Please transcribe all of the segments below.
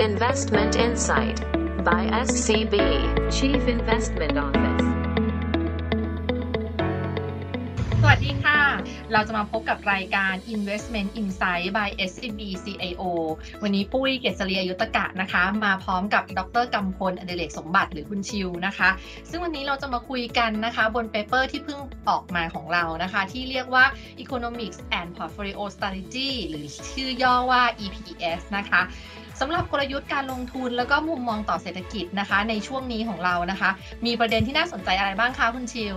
Investment Insight by SCB Chief Investment Office สวัสดีค่ะ เราจะมาพบกับรายการ Investment Insight by SCB CIO วันนี้ปุ้ยเกษรีอายุตกะนะคะ มาพร้อมกับดรกำพลอดิเรกสมบัติหรือคุณชิวนะคะ ซึ่งวันนี้เราจะมาคุยกันนะคะ บน paper ที่เพิ่งออกมาของเรานะคะ ที่เรียกว่า Economics and Portfolio Strategy หรือชื่อย่อว่า EPS นะคะ สำหรับกลยุทธ์การลงทุนแล้วก็มุมมองต่อเศรษฐกิจนะคะ ในช่วงนี้ของเรานะคะ มีประเด็นที่น่าสนใจอะไรบ้างคะคุณชิว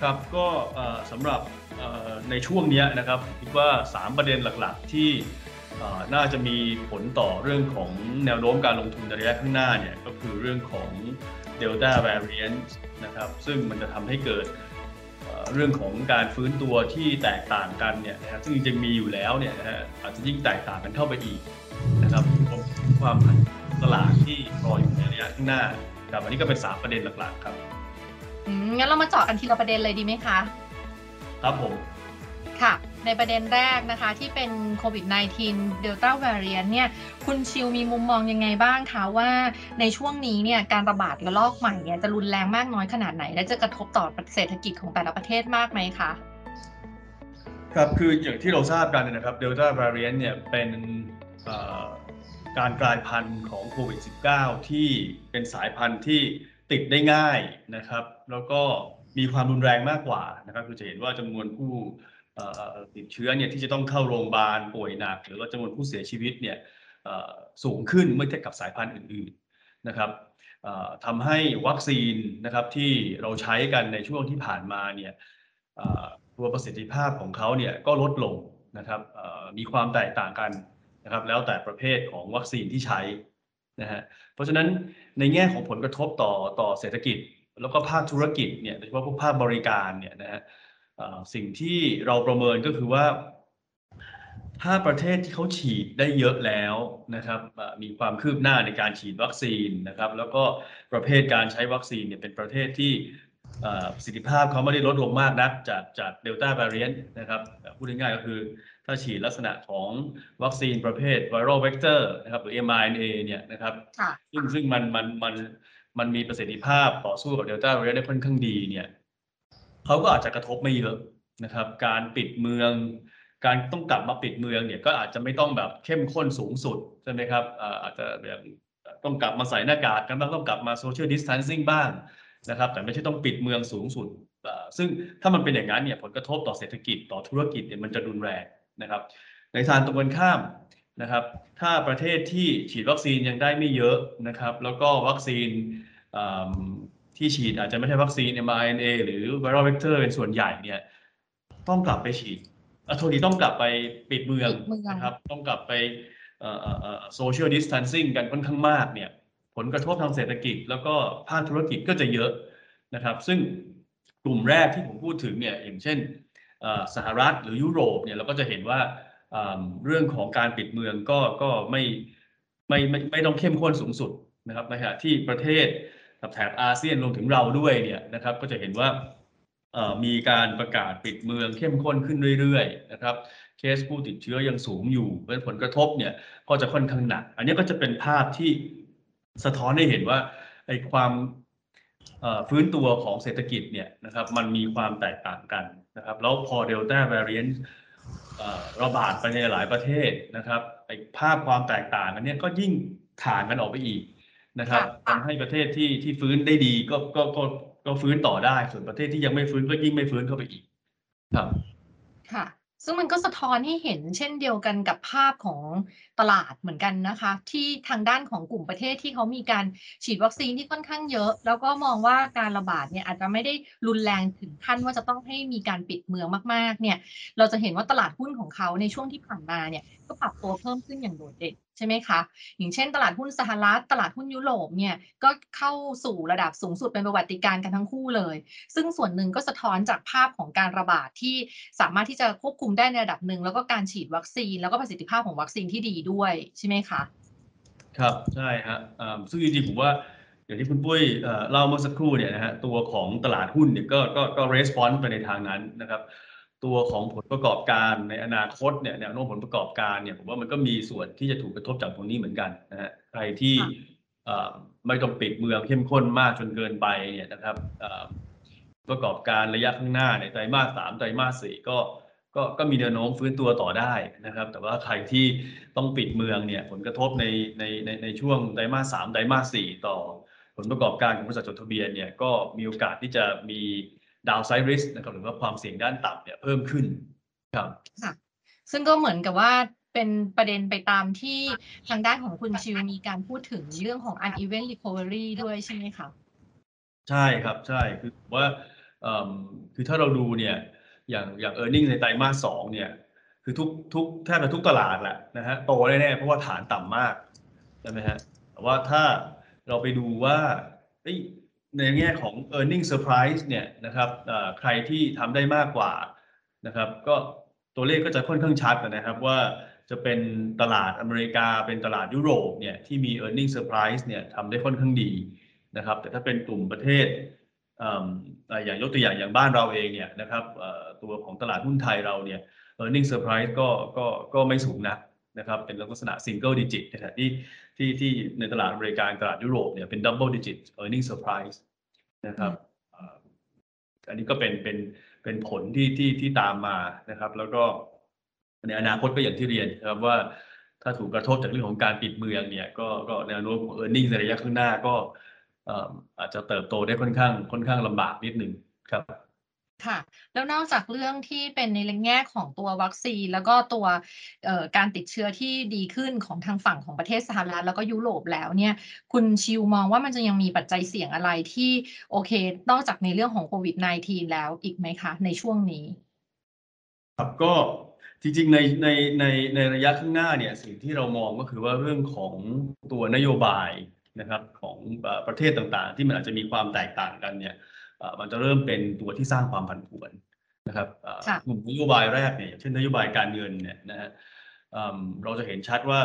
ครับก็สำหรับในช่วงนี้นะครับคิดว่า 3 ประเด็นหลักๆ ที่น่าจะมีผลต่อเรื่องของแนวโน้มการลงทุนในระยะข้างหน้าเนี่ยก็คือเรื่องของ Delta variant นะครับซึ่งมันจะทำให้เกิดเรื่องของการฟื้นตัวที่แตกต่างกันเนี่ยนะซึ่งจริงมีอยู่แล้วเนี่ยนะฮะอาจจะยิ่งแตกต่างกันเข้าไปอีก นะครับความผันตลาดที่รออยู่ในระยะข้างหน้าครับอันนี้ก็เป็น 3 ประเด็นหลักๆครับอืมงั้นเรามาเจาะกันทีละประเด็นเลยดีไหมคะ ครับผม ค่ะ ในประเด็นแรกนะคะที่เป็นโควิด -19 Delta variant เนี่ย คุณชิวมีมุมมองยังไงบ้างคะว่าในช่วงนี้เนี่ยการระบาดระลอกใหม่เนี่ยจะรุนแรงมากน้อยขนาดไหน และจะกระทบต่อเศรษฐกิจของแต่ละประเทศมากไหมคะ ครับ คืออย่างที่เราทราบกันนะครับ Delta variant เนี่ยเป็นเอ่อ การกลายพันธุ์ของโควิด -19 ที่เป็นสายพันธุ์ที่ติดได้ง่ายนะครับ แล้วก็มีความรุนแรงมากกว่านะครับคือจะเห็นว่าจำนวนผู้ติดเชื้อเนี่ยที่จะต้องเข้าโรงพยาบาลป่วยหนัก หรือว่าจำนวนผู้เสียชีวิตเนี่ยสูงขึ้นเมื่อเทียบกับสายพันธุ์อื่นๆนะครับทำให้วัคซีนนะครับที่เราใช้กันในช่วงที่ผ่านมาเนี่ยตัวประสิทธิภาพของเขาเนี่ยก็ลดลงนะครับมีความแตกต่างกัน นะครับแล้วแต่ประเภทของวัคซีนที่ใช้นะฮะเพราะฉะนั้นในแง่ของผลกระทบต่อต่อเศรษฐกิจ แล้วก็ภาคธุรกิจเนี่ยโดยเฉพาะพวกภาคบริการเนี่ยนะฮะสิ่งที่เราประเมินก็คือว่า ถ้าประเทศที่เขาฉีดได้เยอะแล้วนะครับมีความคืบหน้าในการฉีดวัคซีนนะครับ แล้วก็ประเภทการใช้วัคซีนเนี่ยเป็นประเทศที่ ประสิทธิภาพเขาไม่ได้ลดลงมากนักจากจากเดลต้า v a r i a n t นะครับพูดง่ายๆก็คือถ้าฉีดลักษณะของวัคซีนประเภท viral vector นะครับหรือ mRNA เนี่ยนะครับค่ะซึ่งซึ่งมันมันมันมันมีประสิทธิภาพต่อสู้กับเดลต้า v a r i a n t ได้ค่อนข้างดีเนี่ยเขาก็อาจจะกระทบไม่เยอะนะครับ การปิดเมือง การต้องกลับมาปิดเมืองเนี่ยก็อาจจะไม่ต้องแบบเข้มข้นสูงสุดใช่ไหมครับอ่าอาจจะแบบต้องกลับมาใส่หน้ากากกันบ้างต้องกลับมา social distancing บ้าง นะครับ แต่ไม่ใช่ต้องปิดเมืองสูงสุดอ่าซึ่งถ้ามันเป็นอย่างนั้นเนี่ยผลกระทบต่อเศรษฐกิจต่อธุรกิจเนี่ยมันจะรุนแรงนะครับ ในทางตรงกันข้ามนะครับ ถ้าประเทศที่ฉีดวัคซีนยังได้ไม่เยอะนะครับ แล้วก็วัคซีนอ่าที่ฉีดอาจจะไม่ใช่วัคซีน mRNA หรือ viral vector เป็นส่วนใหญ่เนี่ยต้องกลับไปฉีดอะโทษทีต้องกลับไปปิดเมืองปิดเมืองนะครับ ต้องกลับไปเอ่อเอ่อเอ่อ social distancing กันค่อนข้างมากเนี่ยผ ลกระทบทางเศรษฐกิจ แล้วก็ภาคธุรกิจก็จะเยอะนะครับ ซึ่งกลุ่มแรกที่ผมพูดถึงเนี่ยอย่างเช่นสหรัฐหรือยุโรปเนี่ยเราก็จะเห็นว่าเรื่องของการปิดเมืองก็ก็ไม่ไม่ไม่ไม่ต้องเข้มข้นสูงสุดนะครับในขณะที่ประเทศแถบอาเซียนรวมถึงเราด้วยเนี่ยนะครับ ก็จะเห็นว่ามีการประกาศปิดเมืองเข้มข้นขึ้นเรื่อยๆนะครับเคสผู้ติดเชื้อยังสูงอยู่เป็นผลกระทบเนี่ยก็จะค่อนข้างหนัก อันนี้ก็จะเป็นภาพที่ สะท้อนให้เห็นว่าไอ้ความเอ่อฟื้นตัวของเศรษฐกิจเนี่ยนะครับมันมีความแตกต่างกันนะครับ แล้วพอเดลต้า variant เอ่อระบาดไปในหลายประเทศนะครับไอ้ภาพความแตกต่างอันเนี้ยก็ยิ่งถ่างกันออกไปอีกนะครับค่ะทำให้ประเทศที่ที่ฟื้นได้ดีก็ก็ก็ก็ฟื้นต่อได้ ส่วนประเทศที่ยังไม่ฟื้นก็ยิ่งไม่ฟื้นเข้าไปอีก ครับ ค่ะ ซึ่งมันก็สะท้อนให้เห็นเช่นเดียวกันกับภาพของตลาดเหมือนกันนะคะ ที่ทางด้านของกลุ่มประเทศที่เขามีการฉีดวัคซีนที่ค่อนข้างเยอะ แล้วก็มองว่าการระบาดเนี่ยอาจจะไม่ได้รุนแรงถึงขั้นว่าจะต้องให้มีการปิดเมืองมากๆเนี่ยเราจะเห็นว่าตลาดหุ้นของเขาในช่วงที่ผ่านมาเนี่ย ก็ปรับตัวเพิ่มขึ้นอย่างโดดเด่นใช่ไหมคะ อย่างเช่นตลาดหุ้นสหรัฐ ตลาดหุ้นยุโรปเนี่ยก็เข้าสู่ระดับสูงสุดเป็นประวัติการณ์กันทั้งคู่เลย ซึ่งส่วนหนึ่งก็สะท้อนจากภาพของการระบาดที่สามารถที่จะควบคุมได้ในระดับหนึ่งแล้วก็การฉีดวัคซีน แล้วก็ประสิทธิภาพของวัคซีนที่ดีด้วยใช่ไหมคะ ครับใช่ฮะซึ่งจริงๆผมว่าอย่างที่คุณปุ้ยเอ่อเล่าเมื่อสักครู่เนี่ยนะฮะตัวของตลาดหุ้นเนี่ยก็ก็ก็รีสปอนส์ไปในทางนั้นนะครับ ตัวของผลประกอบการในอนาคตเนี่ยแนวโน้มผลประกอบการเนี่ยผมว่ามันก็มีส่วนที่จะถูกกระทบจากตรงนี้เหมือนกันนะฮะใครที่ไม่ต้องปิดเมืองเข้มข้นมากจนเกินไปเนี่ยนะครับประกอบการระยะข้างหน้าในไตรมาสสามไตรมาสสี่ก็ก็ก็มีแนวโน้มฟื้นตัวต่อได้นะครับ แต่ว่าใครที่ต้องปิดเมืองเนี่ยผลกระทบในในในในช่วงไตรมาสสามไตรมาสสี่ต่อผลประกอบการของบริษัทจดทะเบียนเนี่ยก็มีโอกาสที่จะมี ดาวไซริสนะครับหรือว่าความเสี่ยงด้านต่ำเนี่ยเพิ่มขึ้นครับค่ะซึ่งก็เหมือนกับว่าเป็นประเด็นไปตามที่ทางด้านของคุณชิวมีการพูดถึงเรื่องของ uneven recovery ด้วยใช่ไหมคะใช่ครับใช่คือว่าเอิ่มคือถ้าเราดูเนี่ยอย่างอย่าง e a r n i n g ในไตรมาสสองเนี่ย คือทุกทุกแทบจะทุกตลาดแหละนะฮะโตแน่ๆเพราะว่าฐานต่ำมากใช่ไหมฮะแต่ว่าถ้าเราไปดูว่าเอ้ย ในแง่ของ e a r n i n g surprise เนี่ยนะครับใครที่ทำได้มากกว่านะครับ ก็ตัวเลขก็จะค่อนข้างชัดนะครับว่าจะเป็นตลาดอเมริกาเป็นตลาดยุโรปเนี่ยที่มี e a r n i n g surprise เนี่ยทำได้ค่อนข้างดีนะครับ แต่ถ้าเป็นกลุ่มประเทศออย่างยกตัวอย่างอย่างบ้านเราเองเนี่ยนะครับตัวของตลาดหุ้นไทยเราเนี่ย earning surprise ก็ก็ก็ไม่สูงนักนะครับ เป็นลักษณะ single digit ในขณะที่ ที่ที่ในตลาดอเมริกาตลาดยุโรปเนี่ยเป็น double digit earning surprise นะครับอ่าอันนี้ก็เป็นเป็นเป็นผลที่ที่ที่ตามมานะครับ แล้วก็ในอนาคตก็อย่างที่เรียนนะครับว่าถ้าถูกกระทบจากเรื่องของการปิดเมืองเนี่ยก็ก็แนวโน้มของ e a r n i n g ในระยะข้างหน้าก็เอ่ออาจจะเติบโตได้ค่อนข้างค่อนข้างลำบากนิดหนึ่งครับ ค่ะ แล้วนอกจากเรื่องที่เป็นในแง่ของตัววัคซีน แล้วก็ตัวการติดเชื้อที่ดีขึ้นของทางฝั่งของประเทศสหรัฐแล้วก็ยุโรปแล้วเนี่ยคุณชิวมองว่ามันจะยังมีปัจจัยเสี่ยงอะไรที่โอเค นอกจากในเรื่องของโควิด -19 แล้วอีกไหมคะ ในช่วงนี้ ครับก็จริงๆในในในในระยะข้างหน้าเนี่ยสิ่งที่เรามองก็คือว่าเรื่องของตัวนโยบายนะครับของประเทศต่างๆ ที่มันอาจจะมีความแตกต่างกันเนี่ย มันจะเริ่มเป็นตัวที่สร้างความผันผวนนะครับเอ่อค่ะกลุ่มนโยบายแรกเนี่ยอย่างเช่นนโยบายการเงินเนี่ยนะฮะเอิ่มเราจะเห็นชัดว่า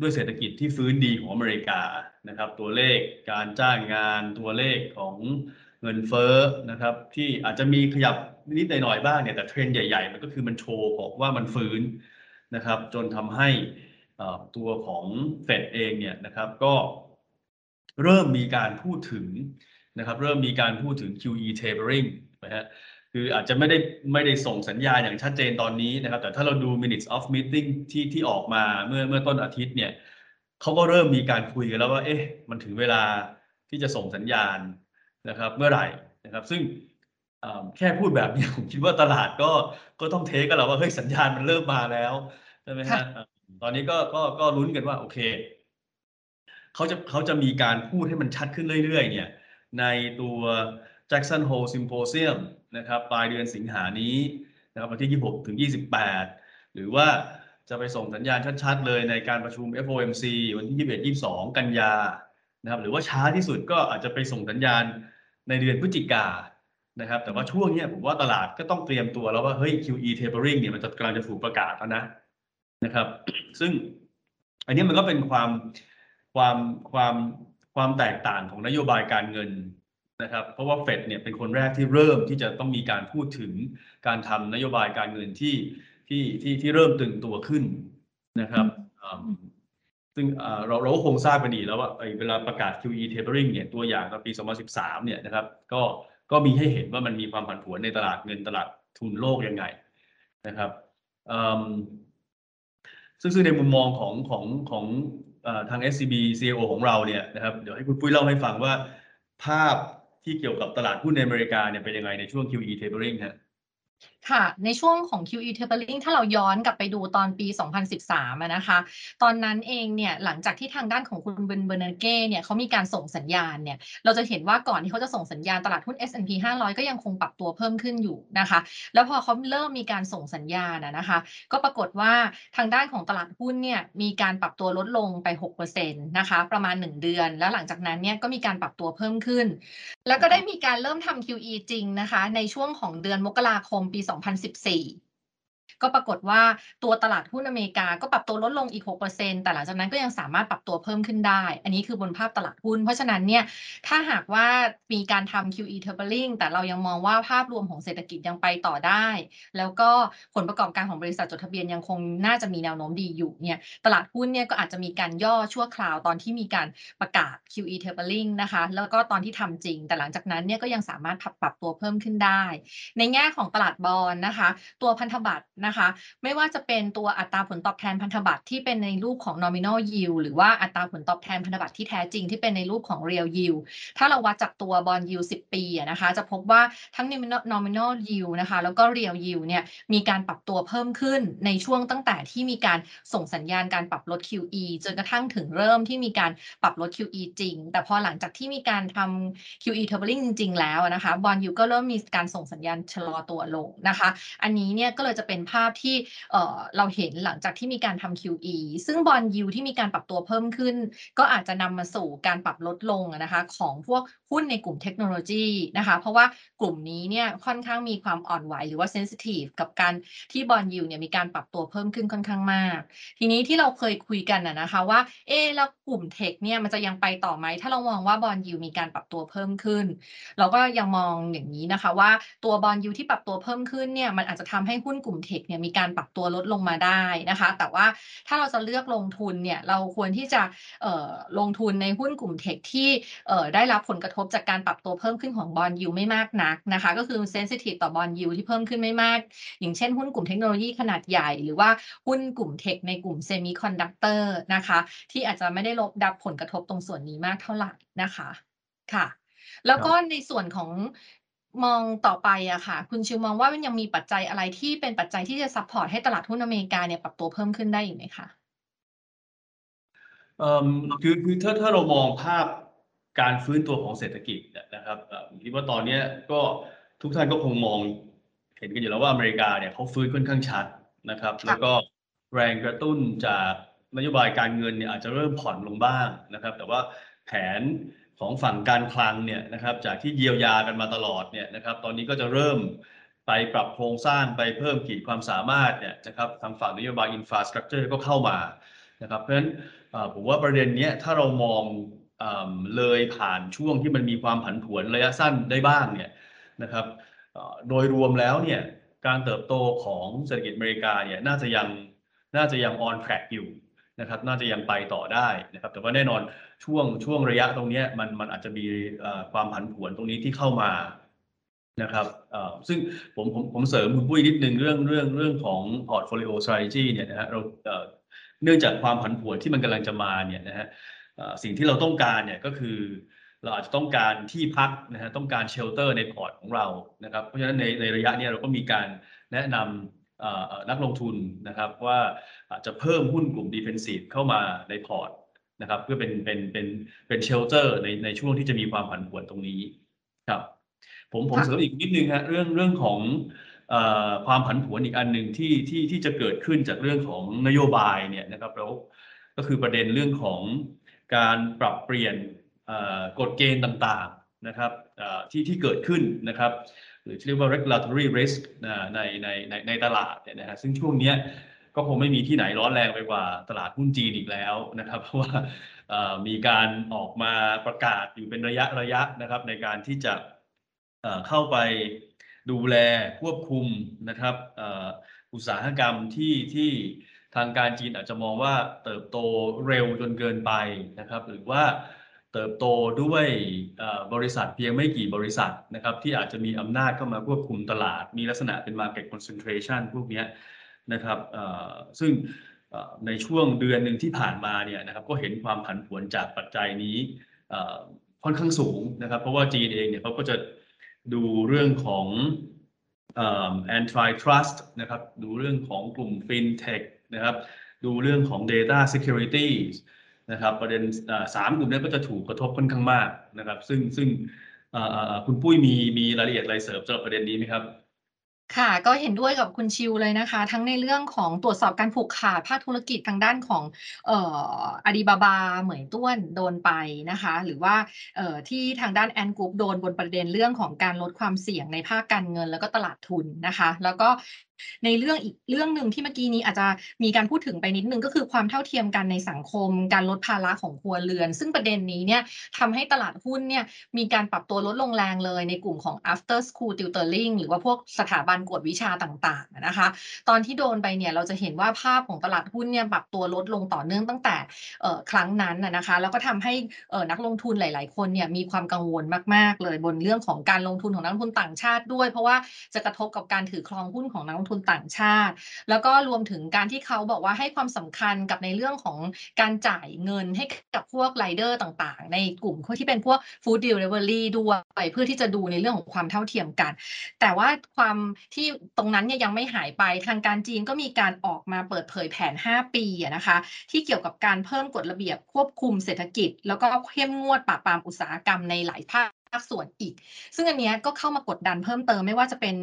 ด้วยเศรษฐกิจที่ฟื้นดีของอเมริกานะครับ ตัวเลขการจ้างงานตัวเลขของเงินเฟ้อนะครับ ที่อาจจะมีขยับนิดๆหน่อยๆบ้างเนี่ยแต่เทรนด์ใหญ่ๆ มันก็คือมันโชว์ของว่ามันฟื้นนะครับ จนทำให้เอ่อตัวของเฟดเองเนี่ยนะครับ ก็เริ่มมีการพูดถึง นะครับเริ่มมีการพูดถึง QE tapering นะฮะคืออาจจะไม่ได้ไม่ได้ส่งสัญญาณอย่างชัดเจนตอนนี้นะครับ แต่ถ้าเราดู minutes of meeting ที่ที่ออกมาเมื่อเมื่อต้นอาทิตย์เนี่ยเขาก็เริ่มมีการคุยกันแล้วว่า เอ๊ะ มันถึงเวลาที่จะส่งสัญญาณนะครับเมื่อไหร่นะครับ ซึ่งเอ่อแค่พูดแบบนี้ผมคิดว่าตลาดก็ก็ต้องเทคกันแล้วว่าเฮ้ยสัญญาณมันเริ่มมาแล้วใช่ไหมค่ะฮะเอ่อตอนนี้ก็ก็ก็ลุ้นกันว่า โอเคเขาจะเขาจะมีการพูดให้มันชัดขึ้นเรื่อยๆ เนี่ย ในตัว Jackson Hole Symposium นะครับปลายเดือนสิงหานี้นะครับวันที่ 26 ถึง 28 หรือว่าจะไปส่งสัญญาณชัดๆ เลยในการประชุม FOMC วันที่ 21 22 กันยานะครับหรือว่าช้าที่สุดก็อาจจะไปส่งสัญญาณในเดือนพฤศจิกานะครับแต่ว่าช่วงนี้ผมว่าตลาดก็ต้องเตรียมตัวแล้วว่าเฮ้ย QE tapering เนี่ยมันจะกำลังจะถูกประกาศแล้วนะนะครับ ซึ่งอันนี้มันก็เป็นความความความ ความแตกต่างของนโยบายการเงินนะครับ เพราะว่าเฟดเนี่ยเป็นคนแรกที่เริ่มที่จะต้องมีการพูดถึงการทำนโยบายการเงินที่ที่ที่ที่เริ่มตึงตัวขึ้นนะครับซึ่งเราเราก็คงทราบกันดีแล้วว่าไอ้เวลาประกาศ QE tapering เนี่ยตัวอย่างปี 2013 เนี่ยนะครับ ก็ก็มีให้เห็นว่ามันมีความผันผวนในตลาดเงินตลาดทุนโลกยังไงนะครับซึ่งซึ่งในมุมมองของของของ ทาง SCB CEO ของเราเนี่ยนะครับเดี๋ยวให้คุณปุ้ยเล่าให้ฟังว่า ภาพที่เกี่ยวกับตลาดหุ้นในอเมริกาเนี่ยเป็นยังไงในช่วง QE tapering ฮะค่ะ ในช่วงของ QE tapering ถ้าเราย้อนกลับไปดูตอนปี 2013นะคะ ตอนนั้นเองเนี่ยหลังจากที่ทางด้านของคุณเบนเบอร์นเก้เนี่ยเขามีการส่งสัญญาณเนี่ยเราจะเห็นว่าก่อนที่เขาจะส่งสัญญาณตลาดหุ้น S&P 500 ก็ยังคงปรับตัวเพิ่มขึ้นอยู่นะคะ แล้วพอเขาเริ่มมีการส่งสัญญาณนะคะ ก็ปรากฏว่าทางด้านของตลาดหุ้นเนี่ยมีการปรับตัวลดลงไป6%นะคะประมาณ 1 เดือน แล้วหลังจากนั้นเนี่ยก็มีการปรับตัวเพิ่มขึ้น แล้วก็ได้มีการเริ่มทำ QE จริงนะคะ ในช่วงของเดือนมกราคมปี2014 ก็ปรากฏว่าตัวตลาดหุ้นอเมริกาก็ปรับตัวลดลงอีก 6%แต่หลังจากนั้นก็ยังสามารถปรับตัวเพิ่มขึ้นได้ อันนี้คือบนภาพตลาดหุ้น เพราะฉะนั้นเนี่ยถ้าหากว่ามีการทำ QE tapering แต่เรายังมองว่าภาพรวมของเศรษฐกิจยังไปต่อได้ แล้วก็ผลประกอบการของบริษัทจดทะเบียนยังคงน่าจะมีแนวโน้มดีอยู่เนี่ยตลาดหุ้นเนี่ยก็อาจจะมีการย่อชั่วคราวตอนที่มีการประกาศ QE tapering นะคะแล้วก็ตอนที่ทำจริง แต่หลังจากนั้นเนี่ยก็ยังสามารถปรับปรับตัวเพิ่มขึ้นได้ ในแง่ของตลาดบอลนะคะ ตัวพันธบัตรนะคะ ไม่ว่าจะเป็นตัวอัตราผลตอบแทนพันธบัตรที่เป็นในรูปของ nominal yield หรือว่าอัตราผลตอบแทนพันธบัตรที่แท้จริงที่เป็นในรูปของ real yield ถ้าเราวัดจากตัวบอล yield 10 ปีนะคะ จะพบว่าทั้ง nominal yield นะคะ แล้วก็ real yield เนี่ยมีการปรับตัวเพิ่มขึ้นในช่วงตั้งแต่ที่มีการส่งสัญญาณการปรับลด QE จนกระทั่งถึงเริ่มที่มีการปรับลด QE จริง แต่พอหลังจากที่มีการทำ QE tapering จริง ๆ แล้วนะคะ bond yield ก็เริ่มมีการส่งสัญญาณชะลอตัวลงนะคะ อันนี้เนี่ยก็เลยจะเป็นภาพที่เราเห็นหลังจากที่มีการทำ QE ซึ่ง bond yield ที่มีการปรับตัวเพิ่มขึ้น ก็อาจจะนำมาสู่การปรับลดลงนะคะของพวกหุ้นในกลุ่มเทคโนโลยีนะคะ เพราะว่ากลุ่มนี้เนี่ยค่อนข้างมีความอ่อนไหวหรือว่า sensitive กับการที่ bond yield เนี่ยมีการปรับตัวเพิ่มขึ้นค่อนข้างมาก ทีนี้ที่เราเคยคุยกันนะคะว่าเอ๊แล้วกลุ่ม tech เนี่ยมันจะยังไปต่อไหมถ้าเรามองว่า bond yield มีการปรับตัวเพิ่มขึ้น เราก็ยังมองอย่างนี้นะคะว่าตัว bond yield ที่ปรับตัวเพิ่มขึ้นเนี่ยมันอาจจะทำให้หุ้นกลุ่ม tech เนี่ยมีการปรับตัวลดลงมาได้นะคะ แต่ว่าถ้าเราจะเลือกลงทุนเนี่ยเราควรที่จะเอ่อลงทุนในหุ้นกลุ่ม tech ที่เอ่อได้รับผลกระทบจากการปรับตัวเพิ่มขึ้นของ bond yield ไม่มากนักนะคะ ก็คือ sensitive ต่อ bond yield ที่เพิ่มขึ้นไม่มาก อย่างเช่นหุ้นกลุ่มเทคโนโลยีขนาดใหญ่ หรือว่าหุ้นกลุ่ม tech ในกลุ่มเซมิคอนดักเตอร์นะคะที่อาจจะไม่ได้รับดับผลกระทบตรงส่วนนี้มากเท่าไหร่นะคะค่ะแล้วก็ในส่วนของ มองต่อไปอะค่ะ คุณชิวมองว่ามันยังมีปัจจัยอะไรที่เป็นปัจจัยที่จะ support ให้ตลาดหุ้นอเมริกาเนี่ยปรับตัวเพิ่มขึ้นได้อีกไหมคะเอ่อคือคือถ้าถ้าเรามองภาพการฟื้นตัวของเศรษฐกิจเนี่ยนะครับเอ่อผมคิดว่าตอนเนี้ยก็ทุกท่านก็คงมองเห็นกันอยู่แล้วว่าอเมริกาเนี่ยเขาฟื้นค่อนข้างชัดนะครับค่ะแล้วก็แรงกระตุ้นจากนโยบายการเงินเนี่ยอาจจะเริ่มผ่อนลงบ้างนะครับ แต่ว่าแผน ของฝั่งการคลังเนี่ยนะครับ จากที่เยียวยากันมาตลอดเนี่ยนะครับ ตอนนี้ก็จะเริ่มไปปรับโครงสร้างไปเพิ่มขีดความสามารถเนี่ยนะครับทางฝั่งนโยบายอินฟราสตรักเจอร์ก็เข้ามานะครับ เพราะฉะนั้นผมว่าประเด็นเนี้ยถ้าเรามองเอเลยผ่านช่วงที่มันมีความผันผวนระยะสั้นได้บ้างเนี่ยนะครับโดยรวมแล้วเนี่ยการเติบโตของเศรษฐกิจอเมริกาเนี่ยน่าจะยังน่าจะยัง on track อยู่นะครับ น่าจะยังไปต่อได้นะครับ แต่ว่าแน่นอน ช่วงช่วงระยะตรงนี้มันมันอาจจะมีความผันผวนตรงนี้ที่เข้ามานะครับซึ่งผมผมผมเสริมคุณปุ้ยนิดนึงเรื่องเรื่องเรื่องของ portfolio strategy เนี่ยนะฮะเราเนื่องจากความผันผวนที่มันกำลังจะมาเนี่ยนะฮะสิ่งที่เราต้องการเนี่ยก็คือเราอาจจะต้องการที่พักนะฮะต้องการ shelter ในพอร์ตของเรานะครับเพราะฉะนั้นในในระยะนี้เราก็มีการแนะนำนักลงทุนนะครับว่าอาจจะเพิ่มหุ้นกลุ่ม defensive เข้ามาในพอร์ต นะครับเพื่อเป็นเป็นเป็นเป็น shelter ในในช่วงที่จะมีความผันผวนตรงนี้ครับ ผมผมค่ะเสริมอีกนิดนึงฮะเรื่องเรื่องของเอ่อความผันผวนอีกอันหนึ่งที่ที่ที่จะเกิดขึ้นจากเรื่องของนโยบายเนี่ยนะครับแล้วก็คือประเด็นเรื่องของการปรับเปลี่ยนเอ่อกฎเกณฑ์ต่างๆนะครับเอ่อที่ที่เกิดขึ้นนะครับ หรือที่เรียกว่า regulatory risk นะในในในในตลาดเนี่ยนะฮะซึ่งช่วงเนี้ย ก็คงไม่มีที่ไหนร้อนแรงไปกว่าตลาดหุ้นจีนอีกแล้วนะครับเพราะว่ามีการออกมาประกาศอยู่เป็นระยะระยะนะครับ ในการที่จะเข้าไปดูแลควบคุมนะครับอุตสาหกรรมที่ที่ทางการจีนอาจจะมองว่าเติบโตเร็วจนเกินไปนะครับ หรือว่าเติบโตด้วยบริษัทเพียงไม่กี่บริษัทนะครับที่อาจจะมีอำนาจเข้ามาควบคุมตลาด มีลักษณะเป็น market concentration พวกนี้ นะครับซึ่งในช่วงเดือนหนึ่งที่ผ่านมาเนี่ยนะครับก็เห็นความผันผวนจากปัจจัยนี้ค่อนข้างสูงนะครับ เพราะว่าจีนเองเนี่ยเขาก็จะดูเรื่องของอ antitrust นะครับดูเรื่องของกลุ่ม fintech นะครับดูเรื่องของ data security นะครับประเด็นสามกลุ่มนี้ก็จะถูกกระทบค่อนข้างมากนะครับ ซึ่งซึ่งคุณปุ้ยมีมีรายละเอียดอะไรเสริมสำหรับประเด็นนี้ไหมครับ ค่ะ ก็เห็นด้วยกับคุณชิวเลยนะคะ ทั้งในเรื่องของตรวจสอบการผูกขาดภาคธุรกิจทางด้านของเอ่ออาลีบาบา เหมยต้วนโดนไปนะคะ หรือว่าเอ่อที่ทางด้านแอนกรุ๊ปโดนบนประเด็นเรื่องของการลดความเสี่ยงในภาคการเงินแล้วก็ตลาดทุนนะคะ แล้วก็ ในเรื่องอีกเรื่องหนึ่งที่เมื่อกี้นี้อาจจะมีการพูดถึงไปนิดนึงก็คือความเท่าเทียมกันในสังคม การลดภาระของครัวเรือน ซึ่งประเด็นนี้เนี่ยทำให้ตลาดหุ้นเนี่ยมีการปรับตัวลดลงแรงเลยในกลุ่มของ after school tutoring หรือว่าพวกสถาบันกวดวิชาต่างๆนะคะ ตอนที่โดนไปเนี่ยเราจะเห็นว่าภาพของตลาดหุ้นเนี่ยปรับตัวลดลงต่อเนื่องตั้งแต่ครั้งนั้นนะคะ แล้วก็ทำให้นักลงทุนหลาย ๆ คนเนี่ยมีความกังวลมาก ๆ เลยบนเรื่องของการลงทุนของนักลงทุนต่างชาติด้วย เพราะว่าจะกระทบกับการถือครองหุ้นของนักลงทุนต่างชาติ แล้วก็รวมถึงการที่เขาบอกว่าให้ความสำคัญกับในเรื่องของการจ่ายเงินให้กับพวกไรเดอร์ต่างๆ ในกลุ่มที่เป็นพวก food delivery ด้วยเพื่อที่จะดูในเรื่องของความเท่าเทียมกัน แต่ว่าความที่ตรงนั้นเนี่ยยังไม่หายไปทางการจีนก็มีการออกมาเปิดเผยแผน 5 ปีนะคะ ที่เกี่ยวกับการเพิ่มกฎระเบียบควบคุมเศรษฐกิจ แล้วก็เข้มงวดปราบปรามอุตสาหกรรมในหลายภาค ภาคส่วนอีก ซึ่งอันนี้ก็เข้ามากดดันเพิ่มเติมไม่ว่าจะเป็น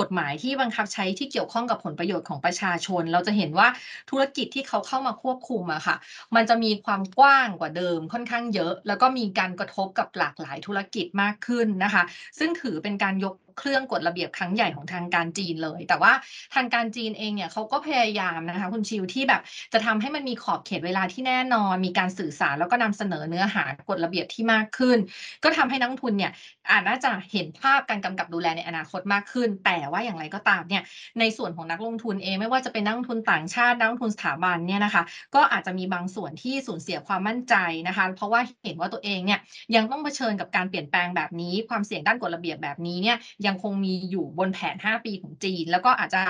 กฎหมายที่บังคับใช้ที่เกี่ยวข้องกับผลประโยชน์ของประชาชน เราจะเห็นว่าธุรกิจที่เขาเข้ามาควบคุมอะค่ะ มันจะมีความกว้างกว่าเดิมค่อนข้างเยอะ แล้วก็มีการกระทบกับหลากหลายธุรกิจมากขึ้นนะคะ ซึ่งถือเป็นการยก เครื่องกฎระเบียบครั้งใหญ่ของทางการจีนเลย แต่ว่าทางการจีนเองเนี่ยเขาก็พยายามนะคะคุณชิวที่แบบจะทำให้มันมีขอบเขตเวลาที่แน่นอน มีการสื่อสารแล้วก็นำเสนอเนื้อหากฎระเบียบที่มากขึ้น ก็ทำให้นักทุนเนี่ยอาจจะเห็นภาพการกำกับดูแลในอนาคตมากขึ้น แต่ว่าอย่างไรก็ตามเนี่ยในส่วนของนักลงทุนเองไม่ว่าจะเป็นนักลงทุนต่างชาตินักลงทุนสถาบันเนี่ยนะคะ ก็อาจจะมีบางส่วนที่สูญเสียความมั่นใจนะคะ เพราะว่าเห็นว่าตัวเองเนี่ยยังต้องเผชิญกับการเปลี่ยนแปลงแบบนี้ ความเสี่ยงด้านกฎระเบียบแบบนี้เนี่ยยังคงมีอยู่บนแผน 5 ปีของจีน แล้วก็อาจจะ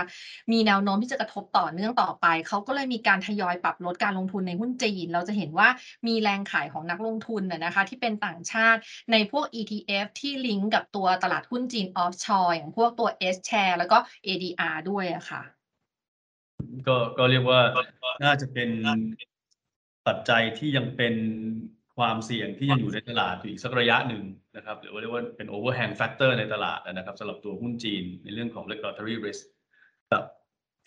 มีแนวโน้มที่จะกระทบต่อเนื่องต่อไป เขาก็เลยมีการทยอยปรับลดการลงทุนในหุ้นจีน เราจะเห็นว่ามีแรงขายของนักลงทุนนะคะที่เป็นต่างชาติในพวก ETF ที่ลิงก์กับตัวตลาดหุ้นจีนออฟชอร์อย่างพวกตัว S share แล้วก็ ADR ด้วยอะค่ะ ก็ก็เรียกว่าน่าจะเป็นปัจจัยที่ยังเป็น ความเสี่ยงที่ยังอยู่ในตลาดอยู่อีกสักระยะหนึ่งนะครับหรือว่าเรียกว่าเป็น overhang factor ในตลาดนะครับสำหรับตัวหุ้นจีนในเรื่องของ regulatory risk ครับ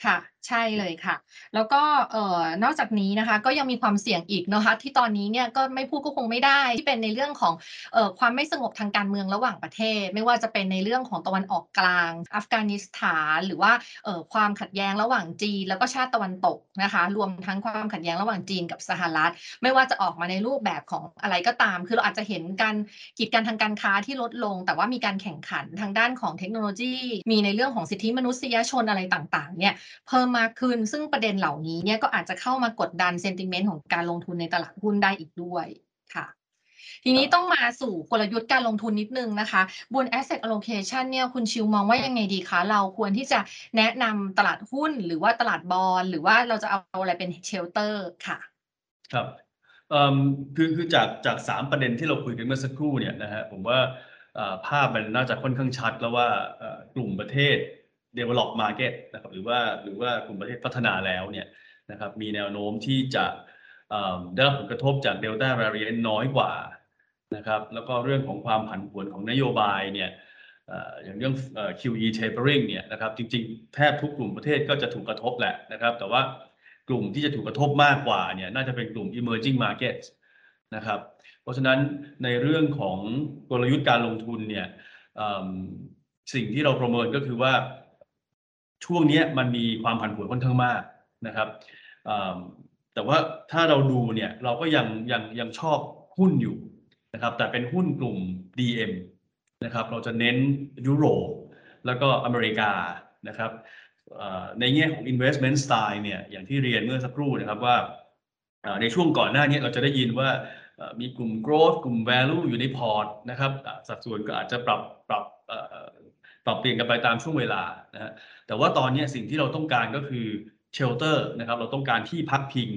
ค่ะ ใช่เลยค่ะ แล้วก็เอ่อนอกจากนี้นะคะก็ยังมีความเสี่ยงอีกนะคะที่ตอนนี้เนี่ยก็ไม่พูดก็คงไม่ได้ที่เป็นในเรื่องของเอ่อความไม่สงบทางการเมืองระหว่างประเทศ ไม่ว่าจะเป็นในเรื่องของตะวันออกกลาง อัฟกานิสถาน หรือว่าเอ่อความขัดแย้งระหว่างจีน แล้วก็ชาติตะวันตกนะคะ รวมทั้งความขัดแย้งระหว่างจีนกับสหรัฐ ไม่ว่าจะออกมาในรูปแบบของอะไรก็ตาม คือเราอาจจะเห็นการกีดกันทางการค้าที่ลดลง แต่ว่ามีการแข่งขันทางด้านของเทคโนโลยี มีในเรื่องของสิทธิมนุษยชนอะไรต่างๆเนี่ยเพิ่มมากขึ้น ซึ่งประเด็นเหล่านี้เนี่ยก็อาจจะเข้ามากดดัน sentiment ของการลงทุนในตลาดหุ้นได้อีกด้วยค่ะทีนี้ต้องมาสู่กลยุทธ์การลงทุนนิดนึงนะคะบน asset allocation เนี่ยคุณชิวมองว่ายังไงดีคะเราควรที่จะแนะนำตลาดหุ้นหรือว่าตลาดบอนด์หรือว่าเราจะเอาอะไรเป็น shelter ค่ะ ครับคือคือจากจากสามประเด็นที่เราคุยกันเมื่อสักครู่เนี่ยนะฮะผมว่าภาพมันน่าจะค่อนข้างชัดแล้วว่ากลุ่มประเทศ develop market นะครับหรือว่าหรือว่ากลุ่มประเทศพัฒนาแล้วเนี่ยนะครับมีแนวโน้มที่จะได้รับผลกระทบจาก Delta variant น้อยกว่านะครับแล้วก็เรื่องของความผันผวนของนโยบายเนี่ยอย่างเรื่อง QE tapering เนี่ยนะครับจริงๆ แทบทุกกลุ่มประเทศก็จะถูกกระทบแหละนะครับ แต่ว่ากลุ่มที่จะถูกกระทบมากกว่าเนี่ยน่าจะเป็นกลุ่ม emerging markets นะครับเพราะฉะนั้นในเรื่องของกลยุทธ์การลงทุนเนี่ยสิ่งที่เราประเมินก็คือว่า ช่วงนี้มันมีความผันผวนค่อนข้างมากนะครับแต่ว่าถ้าเราดูเนี่ยเราก็ยังยังยังชอบหุ้นอยู่นะครับ แต่เป็นหุ้นกลุ่ม DM นะครับ เราจะเน้นยุโรปแล้วก็อเมริกานะครับในแง่ของ investment style เนี่ยอย่างที่เรียนเมื่อสักครู่นะครับว่าในช่วงก่อนหน้านี้เราจะได้ยินว่ามีกลุ่ม growth กลุ่ม value อยู่ในพอร์ตนะครับสัดส่วนก็อาจจะปรับปรับ ปรับเปลี่ยนกันไปตามช่วงเวลานะฮะแต่ว่าตอนนี้สิ่งที่เราต้องการก็คือ shelter นะครับเราต้องการที่พักพิง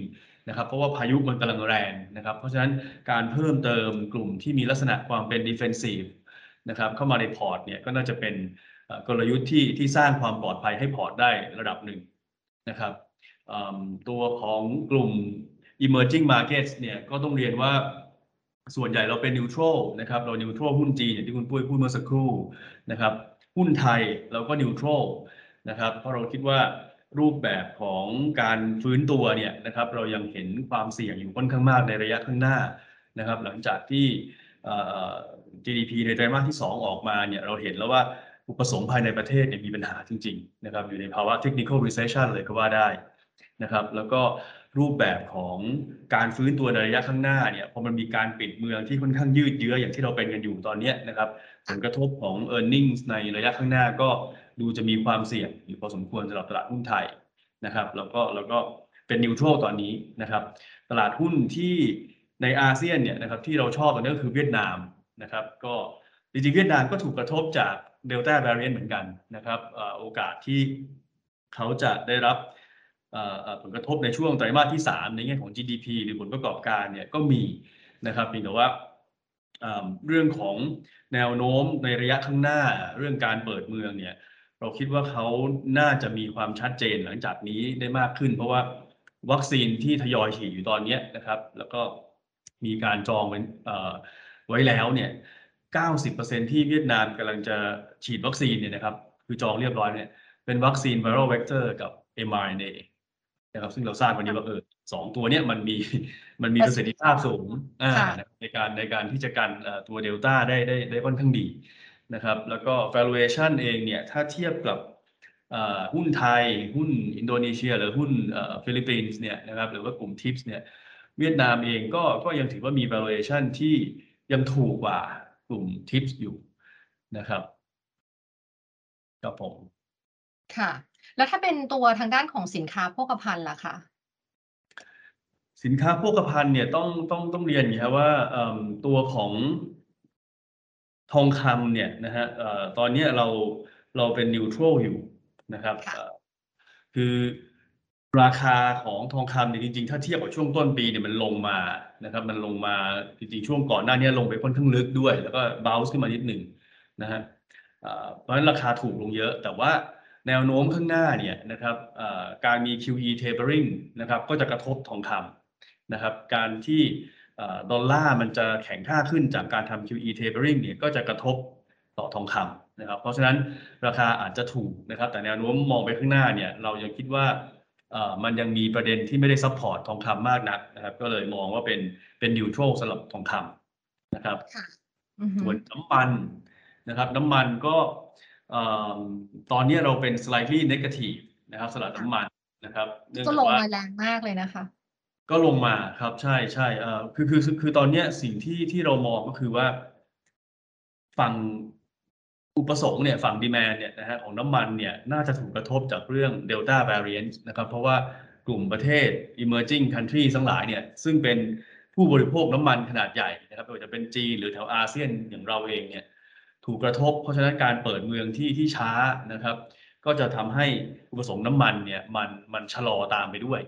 นะครับเพราะว่าพายุมันกำลังแรงนะครับ เพราะฉะนั้นการเพิ่มเติมกลุ่มที่มีลักษณะความเป็น defensiveนะครับเข้ามาในพอร์ตเนี่ยก็น่าจะเป็นกลยุทธ์ที่ที่สร้างความปลอดภัยให้พอร์ตได้ระดับหนึ่งนะครับตัวของกลุ่ม emerging markets เนี่ยก็ต้องเรียนว่าส่วนใหญ่เราเป็น neutral นะครับเรา neutral หุ้นจีนอย่างที่คุณปุ้ยพูดเมื่อสักครู่นะครับ หุ้นไทยเราก็ neutral นะครับเพราะเราคิดว่ารูปแบบของการฟื้นตัวเนี่ยนะครับ เรายังเห็นความเสี่ยงอยู่ค่อนข้างมากในระยะข้างหน้านะครับ หลังจากที่ GDP ในไตรมาสที่ 2 ออกมาเนี่ยเราเห็นแล้วว่าอุปสงค์ภายในประเทศเนี่ยมีปัญหาจริงๆนะครับอยู่ในภาวะ technical recession เลยก็ว่าได้ นะครับแล้วก็รูปแบบของการฟื้นตัวในระยะข้างหน้าเนี่ยพอมันมีการปิดเมืองที่ค่อนข้างยืดเยื้ออย่างที่เราเป็นกันอยู่ตอนนี้นะครับผลกระทบของ e a r n i n g ในระยะข้างหน้าก็ดูจะมีความเสี่ยงอยู่พอสมควรสำหรับตลาดหุ้นไทยนะครับแล้วก็แล้วก็เป็นนิวทรัลตอนนี้นะครับตลาดหุ้นที่ในอาเซียนเนี่ยนะครับที่เราชอบตอนนี้ก็คือเวียดนามนะครับก็จริงๆเวียดนามก็ถูกกระทบจากเดลต้าแวริเอนเหมือนกันนะครับโอกาสที่เขาจะได้รับ ผลกระทบในช่วงไตรมาสที่ 3 ในแง่ของ GDP หรือผลประกอบการเนี่ยก็มีนะครับเพียงแต่ว่าเรื่องของแนวโน้มในระยะข้างหน้าเรื่องการเปิดเมืองเนี่ยเราคิดว่าเขาน่าจะมีความชัดเจนหลังจากนี้ได้มากขึ้น เพราะว่าวัคซีนที่ทยอยฉีดอยู่ตอนนี้นะครับ แล้วก็มีการจองไว้เอ่อไว้แล้วเนี่ย 90%ที่เวียดนามกำลังจะฉีดวัคซีนเนี่ยนะครับ คือจองเรียบร้อยเนี่ย เป็นวัคซีน viral vector กับ mRNA นะครับ ซึ่งเราทราบวันนี้ว่าเออสองตัวเนี้ยมันมีมันมีประสิทธิภาพสูงอ่าค่ะในการในการที่จะกันเอ่อตัวเดลต้าได้ได้ได้ค่อนข้างดีนะครับ แล้วก็ valuation เองเนี่ยถ้าเทียบกับเอ่อหุ้นไทย หุ้นอินโดนีเซีย หรือหุ้นเอ่อฟิลิปปินส์เนี่ยนะครับหรือว่ากลุ่ม TIPs เนี่ยเวียดนามเองก็ก็ยังถือว่ามี valuation ที่ยังถูกกว่ากลุ่ม TIPs อยู่นะครับครับผมค่ะ แล้วถ้าเป็นตัวทางด้านของสินค้าโภคภัณฑ์ล่ะคะสินค้าโภคภัณฑ์เนี่ยต้องต้องต้องเรียนอย่างนี้ครับว่าเอิ่มตัวของทองคำเนี่ยนะฮะเอ่อตอนเนี้ยเราเราเป็นนิวทรัลอยู่นะครับค่ะเอ่อคือราคาของทองคำเนี่ยจริงๆ ถ้าเทียบกับช่วงต้นปีเนี่ยมันลงมานะครับ มันลงมาจริงๆช่วงก่อนหน้านี้ลงไปค่อนข้างลึกด้วย แล้วก็บ o u n c e ขึ้นมานิดหนึ่งนะฮะเอ่อเพราะฉะนั้นราคาถูกลงเยอะ แต่ว่า แนวโน้มข้างหน้าเนี่ยนะครับเอ่อการมี QE tapering นะครับก็จะกระทบทองคำนะครับการที่เอ่อดอลลาร์มันจะแข็งค่าขึ้นจากการทำ QE tapering เนี่ยก็จะกระทบต่อทองคำนะครับ เพราะฉะนั้นราคาอาจจะถูกนะครับ แต่แนวโน้มมองไปข้างหน้าเนี่ยเรายังคิดว่าเอ่อมันยังมีประเด็นที่ไม่ได้ support ทองคำมากนักนะครับ ก็เลยมองว่าเป็นเป็น neutral สำหรับทองคำนะครับค่ะอือฮึส่วนน้ำมันนะครับ น้ำมันก็เอ่อ ตอนนี้เราเป็น slightly negative นะครับสำหรับน้ำมันนะครับเนื่องก็จากลงว่ามาแรงมากเลยนะคะ ก็ลงมาครับใช่ใช่เอ่อคือคือคือคือตอนเนี้ยสิ่งที่ที่เรามองก็คือว่า ฝั่งอุปสงค์เนี่ยฝั่งดีแมนเนี่ยนะฮะของน้ำมันเนี่ยน่าจะถูกกระทบจากเรื่อง Delta variant นะครับ เพราะว่ากลุ่มประเทศ emerging country ทั้งหลายเนี่ยซึ่งเป็นผู้บริโภคน้ำมันขนาดใหญ่นะครับไม่ว่าจะเป็นจีนหรือแถวอาเซียนอย่างเราเองเนี่ย ถูกกระทบ เพราะฉะนั้นการเปิดเมืองที่ที่ช้านะครับ ก็จะทำให้อุปสงค์น้ำมันเนี่ยมันมันชะลอตามไปด้วย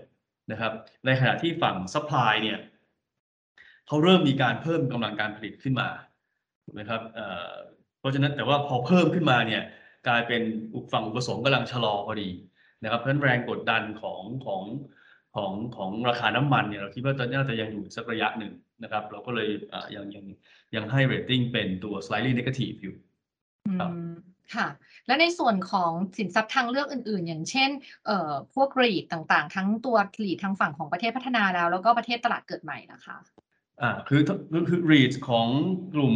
นะครับ ในขณะที่ฝั่ง supply เนี่ยเขาเริ่มมีการเพิ่มกำลังการผลิตขึ้นมาถูกไหมครับเพราะฉะนั้นแต่ว่าพอเพิ่มขึ้นมาเนี่ยกลายเป็นฝั่งอุปสงค์กำลังชะลอพอดีนะครับ เพราะฉะนั้นแรงกดดันของของของของราคาน้ำมันเนี่ยเราคิดว่าตอนนี้น่าจะยังอยู่สักระยะหนึ่ง นะครับ เราก็เลยเอ่อยังยังยังให้เรตติ้งเป็นตัว slightly negative อยู่อืครับมค่ะ และในส่วนของสินทรัพย์ทางเลือกอื่น ๆ อย่างเช่นเอ่อพวกรีดต่างๆ ทั้งตัวรีดทางฝั่งของประเทศพัฒนาแล้ว แล้วก็ประเทศตลาดเกิดใหม่นะคะอ่าคือคือคือ REITs ของกลุ่ม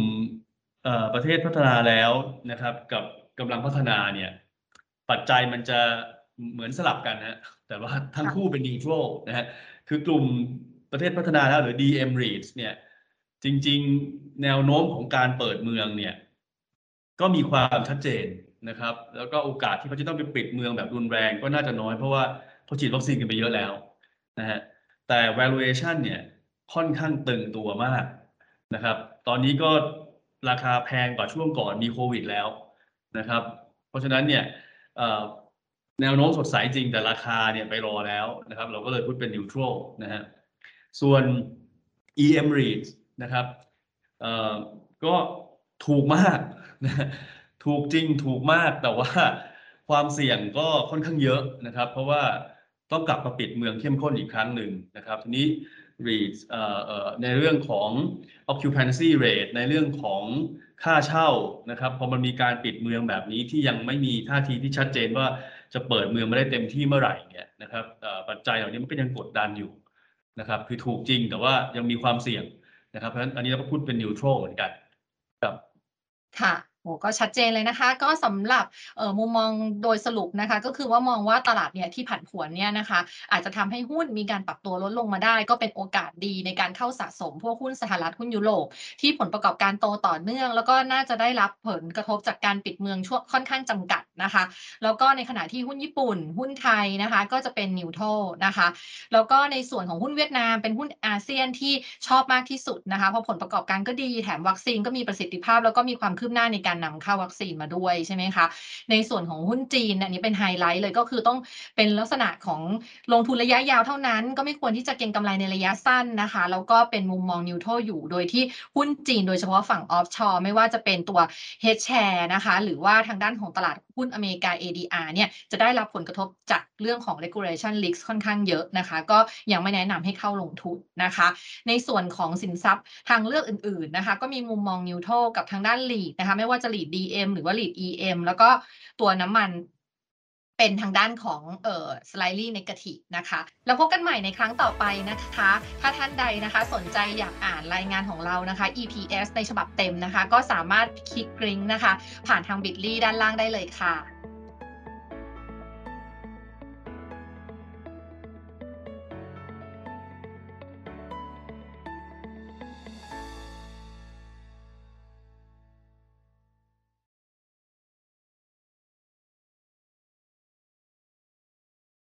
เอ่อประเทศพัฒนาแล้วนะครับ กับกำลังพัฒนาเนี่ย ปัจจัยมันจะเหมือนสลับกันนะฮะแต่ว่าทั้งค่ะคู่เป็น neutral นะฮะคือกลุ่ม ประเทศพัฒนาแล้วหรือ DM REITs เนี่ย จริง ๆ แนวโน้มของการเปิดเมืองเนี่ย ก็มีความชัดเจนนะครับ แล้วก็โอกาสที่เขาจะต้องไปปิดเมืองแบบรุนแรงก็น่าจะน้อยเพราะว่าเขาฉีดวัคซีนกันไปเยอะแล้วนะฮะแต่ valuation เนี่ยค่อนข้างตึงตัวมากนะครับ ตอนนี้ก็ราคาแพงกว่าช่วงก่อนมีโควิดแล้วนะครับ เพราะฉะนั้นเนี่ยแนวโน้มสดใสจริงแต่ราคาเนี่ยไปรอแล้วนะครับ เราก็เลยพูดเป็น neutral นะฮะ ส่วน EM REITs นะครับก็ถูกมากนะถูกจริงถูกมากแต่ว่าความเสี่ยงก็ค่อนข้างเยอะนะครับ เพราะว่าต้องกลับมาปิดเมืองเข้มข้นอีกครั้งหนึ่งนะครับทีนี้ REITs ในเรื่องของ occupancy rate ในเรื่องของค่าเช่านะครับพอมันมีการปิดเมืองแบบนี้ที่ยังไม่มีท่าทีที่ชัดเจนว่าจะเปิดเมืองไม่ได้เต็มที่เมื่อไหร่เนี่ยนะครับปัจจัยเหล่านี้มันก็ยังกดดันอยู่ นะครับ คือถูกจริงแต่ว่ายังมีความเสี่ยงนะครับ เพราะฉะนั้นอันนี้เราก็พูดเป็นนิวโตรเหมือนกันครับ ค่ะ โอ้ก็ชัดเจนเลยนะคะ ก็สำหรับมุมมองโดยสรุปนะคะ ก็คือว่ามองว่าตลาดเนี่ยที่ผันผวนเนี่ยนะคะ อาจจะทำให้หุ้นมีการปรับตัวลดลงมาได้ ก็เป็นโอกาสดีในการเข้าสะสม พวกหุ้นสหรัฐหุ้นยุโรปที่ผลประกอบการโตต่อเนื่อง แล้วก็น่าจะได้รับผลกระทบจากการปิดเมืองช่วงค่อนข้างจำกัดนะคะ แล้วก็ในขณะที่หุ้นญี่ปุ่น หุ้นไทยนะคะ ก็จะเป็น neutral นะคะ แล้วก็ในส่วนของหุ้นเวียดนาม เป็นหุ้นอาเซียนที่ชอบมากที่สุดนะคะเพราะผลประกอบการก็ดีแถมวัคซีนก็มีประสิทธิภาพ แล้วก็มีความคืบหน้าในการนำเข้าวัคซีนมาด้วยใช่ไหมคะ ในส่วนของหุ้นจีนอันนี้เป็นไฮไลท์เลยก็คือต้องเป็นลักษณะของลงทุนระยะยาวเท่านั้น ก็ไม่ควรที่จะเก็งกำไรในระยะสั้นนะคะ แล้วก็เป็นมุมมอง neutral อยู่ โดยที่หุ้นจีนโดยเฉพาะฝั่งออฟชอร์ไม่ว่าจะเป็นตัว H share นะคะ หรือว่าทางด้านของตลาดหุ้นอเมริกา ADR เนี่ยจะได้รับผลกระทบจากเรื่องของ regulation risk ค่อนข้างเยอะนะคะ ก็ยังไม่แนะนำให้เข้าลงทุนนะคะ ในส่วนของสินทรัพย์ทางเลือกอื่นๆนะคะ ก็มีมุมมองนิวโตกับทางด้าน lead นะคะ ไม่ว่าจะ lead DM หรือว่า lead EM แล้วก็ตัวน้ำมันเป็นทางด้านของเอ่อ slightly negative นะคะ แล้วพบกันใหม่ในครั้งต่อไปนะคะ ถ้าท่านใดนะคะสนใจอยากอ่านรายงานของเรานะคะ EPS ในฉบับเต็มนะคะ ก็สามารถคลิกกริงก์นะคะ ผ่านทาง bit.ly ด้านล่างได้เลยค่ะ